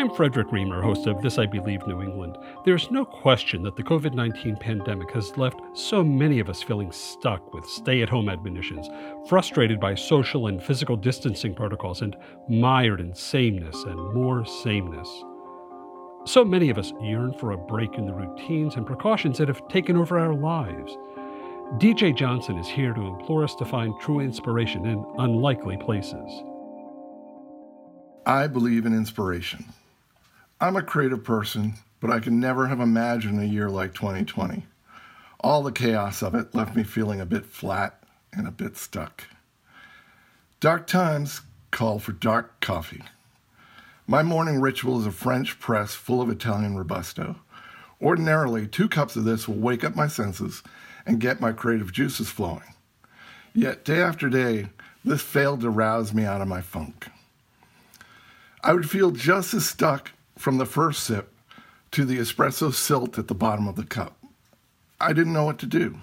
I'm Frederick Reamer, host of This I Believe New England. There's no question that the COVID 19 pandemic has left so many of us feeling stuck with stay at home admonitions, frustrated by social and physical distancing protocols, and mired in sameness and more sameness. So many of us yearn for a break in the routines and precautions that have taken over our lives. DJ Johnson is here to implore us to find true inspiration in unlikely places. I believe in inspiration. I'm a creative person, but I can never have imagined a year like 2020. All the chaos of it left me feeling a bit flat and a bit stuck. Dark times call for dark coffee. My morning ritual is a French press full of Italian Robusta. Ordinarily, two cups of this will wake up my senses and get my creative juices flowing. Yet, day after day, this failed to rouse me out of my funk. I would feel just as stuck from the first sip to the espresso silt at the bottom of the cup. I didn't know what to do.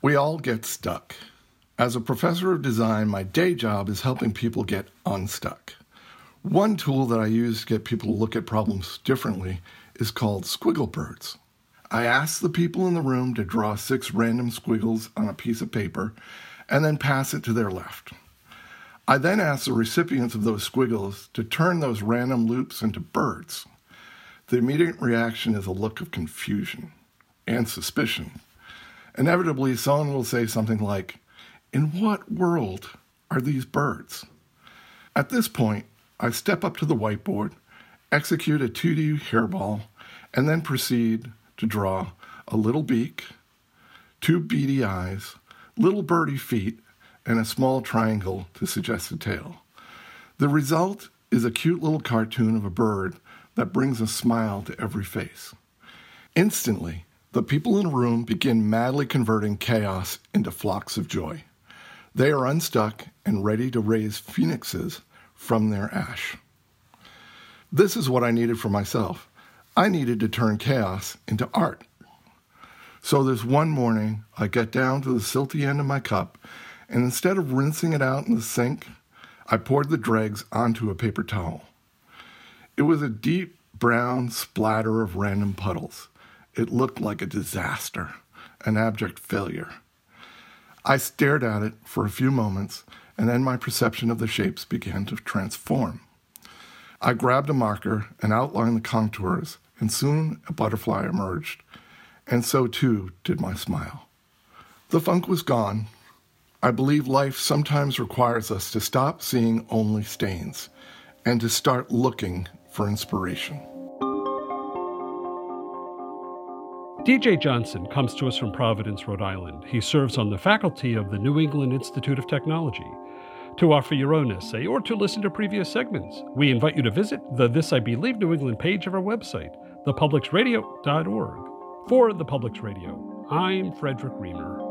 We all get stuck. As a professor of design, my day job is helping people get unstuck. One tool that I use to get people to look at problems differently is called squiggle birds. I ask the people in the room to draw six random squiggles on a piece of paper and then pass it to their left. I then ask the recipients of those squiggles to turn those random loops into birds. The immediate reaction is a look of confusion and suspicion. Inevitably, someone will say something like, In what world are these birds? At this point, I step up to the whiteboard, execute a 2D hairball, and then proceed to draw a little beak, two beady eyes, little birdie feet, and a small triangle to suggest a tail. The result is a cute little cartoon of a bird that brings a smile to every face. Instantly, the people in the room begin madly converting chaos into flocks of joy. They are unstuck and ready to raise phoenixes from their ash. This is what I needed for myself. I needed to turn chaos into art. So this one morning, I get down to the silty end of my cup and instead of rinsing it out in the sink, I poured the dregs onto a paper towel. It was a deep brown splatter of random puddles. It looked like a disaster, an abject failure. I stared at it for a few moments, and then my perception of the shapes began to transform. I grabbed a marker and outlined the contours, and soon a butterfly emerged, and so too did my smile. The funk was gone, I believe life sometimes requires us to stop seeing only stains and to start looking for inspiration. DJ Johnson comes to us from Providence, Rhode Island. He serves on the faculty of the New England Institute of Technology. To offer your own essay or to listen to previous segments, we invite you to visit the This I Believe New England page of our website, thepublicsradio.org. For the Publics Radio, I'm Frederick Reamer.